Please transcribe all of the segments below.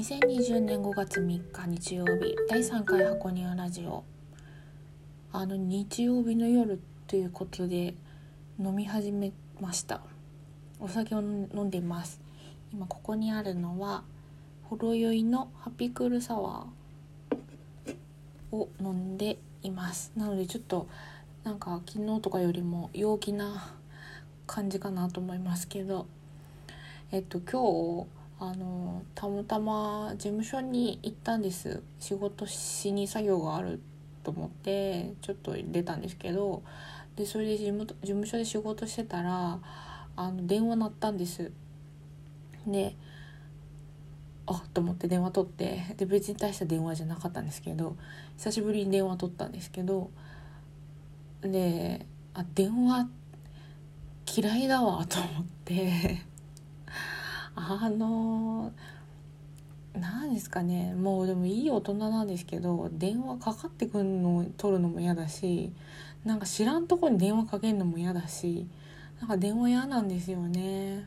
2020年5月3日日曜日第3回箱庭ラジオ。あの日曜日の夜ということで飲み始めました。お酒を飲んでます。今ここにあるのはほろ酔いのハピクルサワーを飲んでいます。なのでちょっとなんか昨日とかよりも陽気な感じかなと思いますけどえっと今日あのたまたま事務所に行ったんです。仕事しに作業があると思ってちょっと出たんですけど。でそれで事務事務所で仕事してたらあの電話鳴ったんです。であっと思って電話取って。で別に大した電話じゃなかったんですけど久しぶりに電話取ったんですけど。であ電話嫌いだわと思って。あの何ですかねもうでもいい大人なんですけど電話かかってくんのを取るのも嫌だしなんか知らんとこに電話かけるのも嫌だしなんか電話嫌なんですよね。っ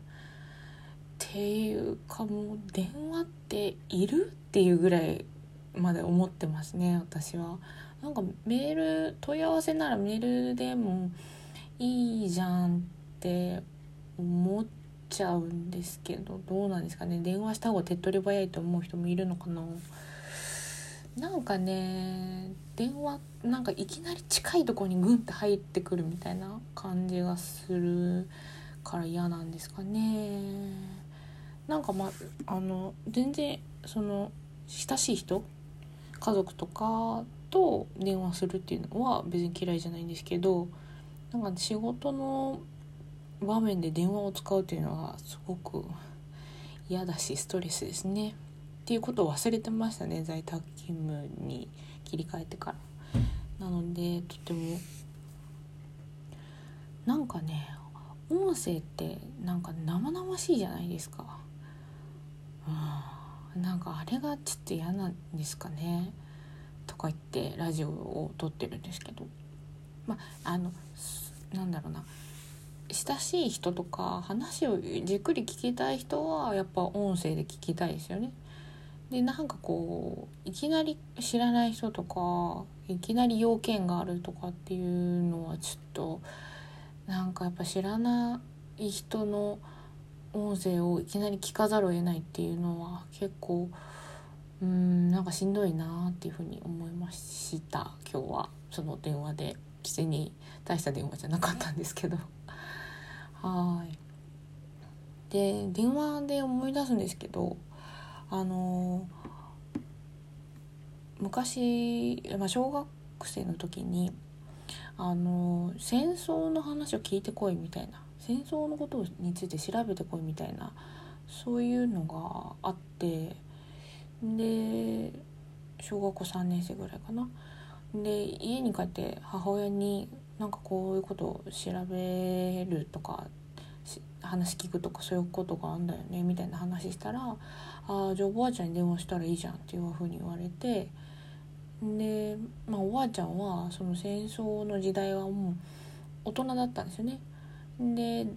ていうかもう電話っているっていうぐらいまで思ってますね私は。なんかメール問い合わせならメールでもいいじゃんって思ってちゃうんですけどどうなんですかね。電話した方が手っ取り早いと思う人もいるのかな。なんかね電話なんかいきなり近いとこにグンって入ってくるみたいな感じがするから嫌なんですかね。なんかまあの全然その親しい人家族とかと電話するっていうのは別に嫌いじゃないんですけどなんか仕事の場面で電話を使うっていうのはすごく嫌だしストレスですね。っていうことを忘れてましたね在宅勤務に切り替えてから。なのでとてもなんかね音声ってなんか生々しいじゃないですか。うんなんかあれがちょっと嫌なんですかねとか言ってラジオを撮ってるんですけど。まああのなんだろうな。親しい人とか話をじっくり聞きたい人はやっぱ音声で聞きたいですよね。でなんかこういきなり知らない人とかいきなり要件があるとかっていうのはちょっとなんかやっぱ知らない人の音声をいきなり聞かざるを得ないっていうのは結構うんなんかしんどいなっていうふうに思いました今日はその電話で別に大した電話じゃなかったんですけど。はい。で電話で思い出すんですけどあの昔、まあ、小学生の時にあの戦争の話を聞いてこいみたいな戦争のことについて調べてこいみたいなそういうのがあってで小学校3年生ぐらいかな。で家に帰って母親になんかこういうことを調べるとか話聞くとかそういうことがあんだよねみたいな話したら「ああじゃあおばあちゃんに電話したらいいじゃん」っていうふうに言われてで、まあ、おばあちゃんはその戦争の時代はもう大人だったんですよね。で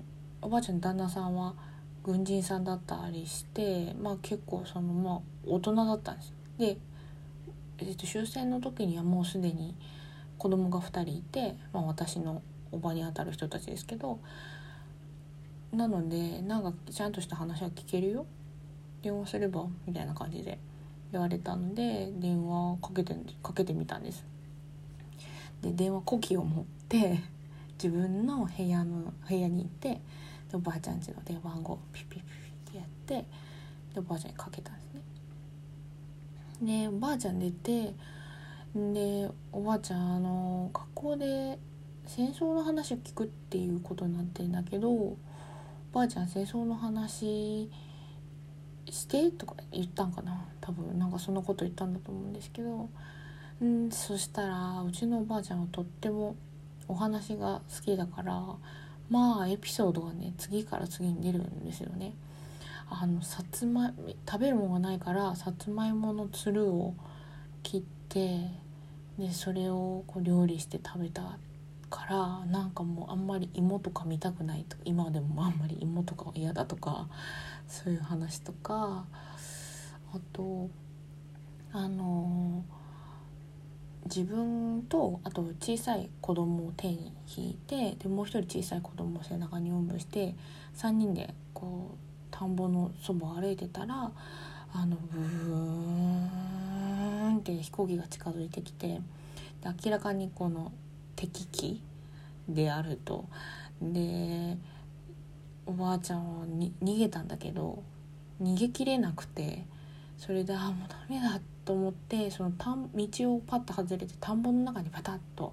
おばあちゃんの旦那さんは軍人さんだったりして、まあ、結構そのまあ大人だったんです。で、えっと、終戦の時にはもうすでに子供が2人いて、まあ、私のおばにあたる人たちですけどなのでなんかちゃんとした話は聞けるよ。電話すればみたいな感じで言われたので電話かけてかけてみたんです。で電話呼気を持って自分の部屋の部屋に行っておばあちゃんちの電話番号ピッピピってやってでおばあちゃんにかけたんですね。でおばあちゃん出てでおばあちゃんあの学校で戦争の話を聞くっていうことになってんだけどおばあちゃん戦争の話してとか言ったんかな多分なんかそんなこと言ったんだと思うんですけどんそしたらうちのおばあちゃんはとってもお話が好きだからまあエピソードがね次から次に出るんですよね。あのさつま食べるものがないからさつまいものつるを切ってでそれをこう料理して食べたからなんかもうあんまり芋とか見たくないと今でもあんまり芋とかは嫌だとかそういう話とかあとあの自分とあと小さい子供を手に引いてでもう一人小さい子供を背中におんぶして3人でこう田んぼのそばを歩いてたらあのブーンって飛行機が近づいてきてで明らかにこの敵機であると。でおばあちゃんはに逃げたんだけど逃げきれなくてそれでああもうダメだと思ってそのたん道をパッと外れて田んぼの中にパタッと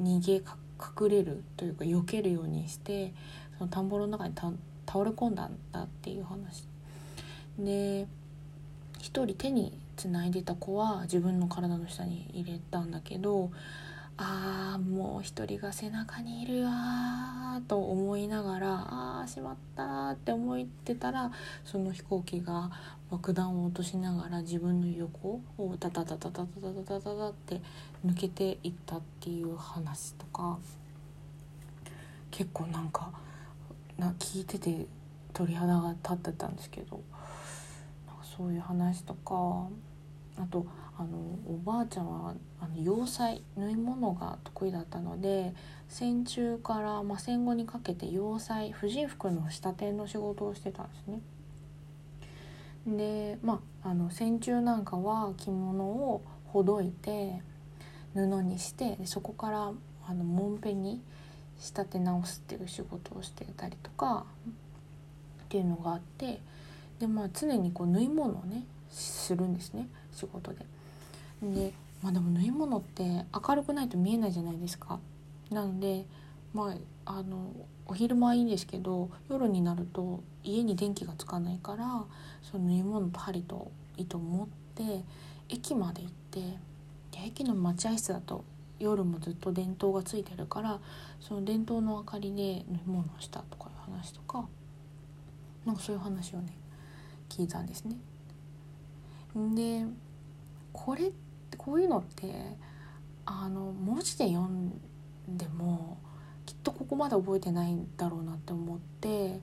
逃げ隠れるというか避けるようにしてその田んぼの中にた倒れ込んだんだっていう話。で一人手につないでた子は自分の体の下に入れたんだけどあーもう一人が背中にいるわと思いながらあーしまったって思ってたらその飛行機が爆弾を落としながら自分の横をタタタタタタタタタタって抜けていったっていう話とか結構なんかな聞いてて鳥肌が立ってたんですけどなんかそういう話とかあとあのおばあちゃんはあの洋裁縫い物が得意だったので戦中から、まあ、戦後にかけて洋裁婦人服の仕立ての仕事をしてたんですね。でまああの戦中なんかは着物をほどいて布にしてそこからあのもんぺに仕立て直すっていう仕事をしてたりとかっていうのがあってでまあ常にこう縫い物をねするんですね仕事で。でまあでも縫い物って明るくないと見えないじゃないですか。なのでまああのお昼間はいいんですけど夜になると家に電気がつかないからその縫い物と針と糸を持って駅まで行って駅の待合室だと夜もずっと電灯がついてるからその電灯の明かりで縫い物をしたとかいう話とかなんかそういう話をね聞いたんですね。でこれってこういうのってあの文字で読んでもきっとここまで覚えてないんだろうなって思って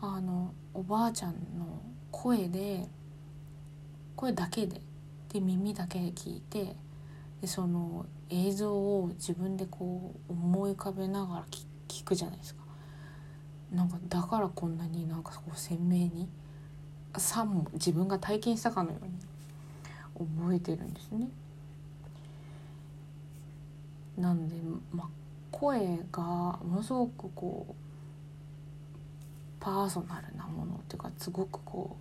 あのおばあちゃんの声で声だけでで耳だけで聞いてでその映像を自分でこう思い浮かべながら聞くじゃないですか。なんかだからこんなになんかこう鮮明にさも自分が体験したかのように覚えてるんですね。なんで、まあ、声がものすごくこうパーソナルなものっていうかすごくこ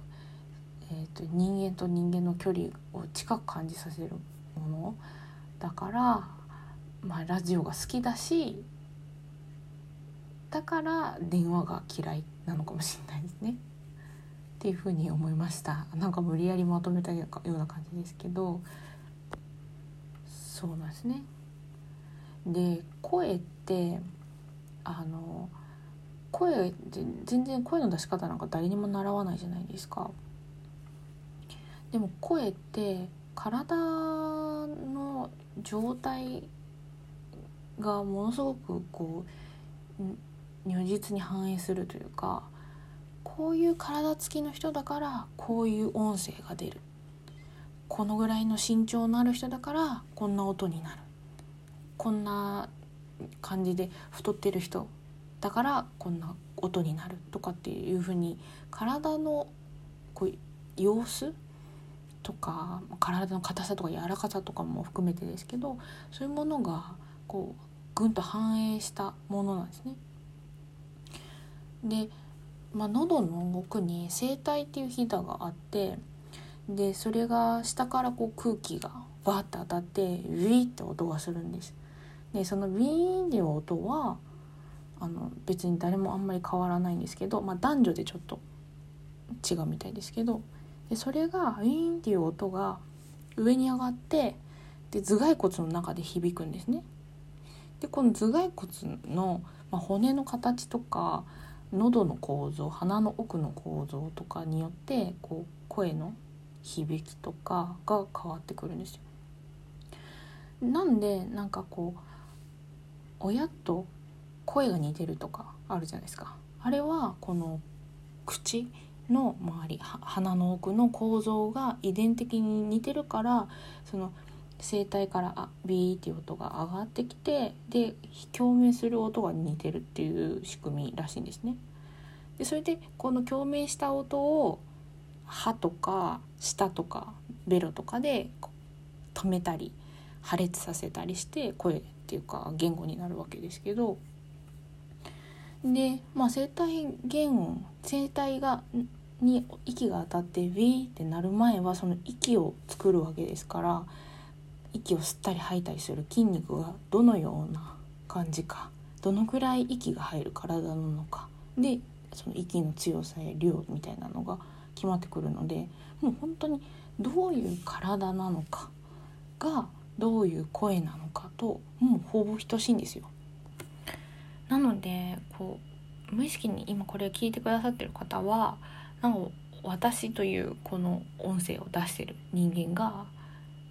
う、えーと、人間と人間の距離を近く感じさせるものだから、まあ、ラジオが好きだしだから電話が嫌いなのかもしれないですね。っていうふうに思いましたなんか無理やりまとめたような感じですけどそうなんですね。で声ってあの声全然声の出し方なんか誰にも習わないじゃないですか。でも声って体状態がものすごくこう如実に反映するというかこういう体つきの人だからこういう音声が出る。このぐらいの身長のある人だからこんな音になる。こんな感じで太ってる人だからこんな音になるとかっていうふうに体のこう様子とか体の硬さとか柔らかさとかも含めてですけどそういうものがこうぐんと反映したものなんですね。で、まあ、喉の奥に声帯っていうひだがあってでそれが下からこう空気がバーッて当たってウィーって音がするんです。でそのウィーンっていう音はあの別に誰もあんまり変わらないんですけど、まあ、男女でちょっと違うみたいですけどでそれがウィーンっていう音が上に上がってで頭蓋骨の中で響くんですね。でこの頭蓋骨の、まあ、骨の形とか喉の構造鼻の奥の構造とかによってこう声の響きとかが変わってくるんですよ。なんでなんかこう親と声が似てるとかあるじゃないですかあれはこの口の周り鼻の奥の構造が遺伝的に似てるからその声帯からあビーっていう音が上がってきてで共鳴する音が似てるっていう仕組みらしいんですね。でそれでこの共鳴した音を歯とか舌とかベロとかで止めたり破裂させたりして声っていうか言語になるわけですけどで、まあ、声帯弦音声帯がに息が当たってウィーってなる前はその息を作るわけですから息を吸ったり吐いたりする筋肉がどのような感じかどのぐらい息が入る体なのかでその息の強さや量みたいなのが決まってくるのでもう本当にどういう体なのかがどういう声なのかともうほぼ等しいんですよ。なのでこう無意識に今これを聞いてくださってる方はなんか私というこの音声を出してる人間が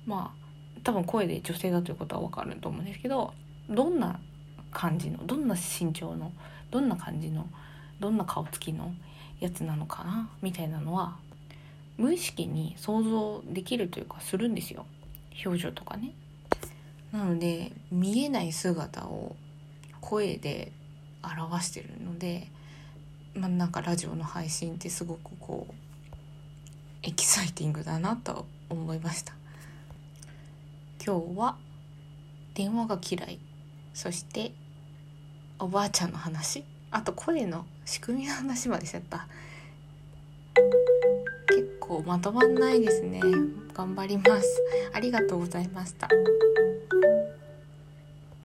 まあ多分声で女性だということは分かると思うんですけどどんな感じのどんな身長のどんな感じのどんな顔つきのやつなのかなみたいなのは無意識に想像できるというかするんですよ表情とかね。なので見えない姿を声で表してるので、まあ、なんかラジオの配信ってすごくこうエキサイティングだなと思いました。今日は電話が嫌い。そしておばあちゃんの話。あと声の仕組みの話までしちゃった。結構まとまんないですね。頑張ります。ありがとうございました。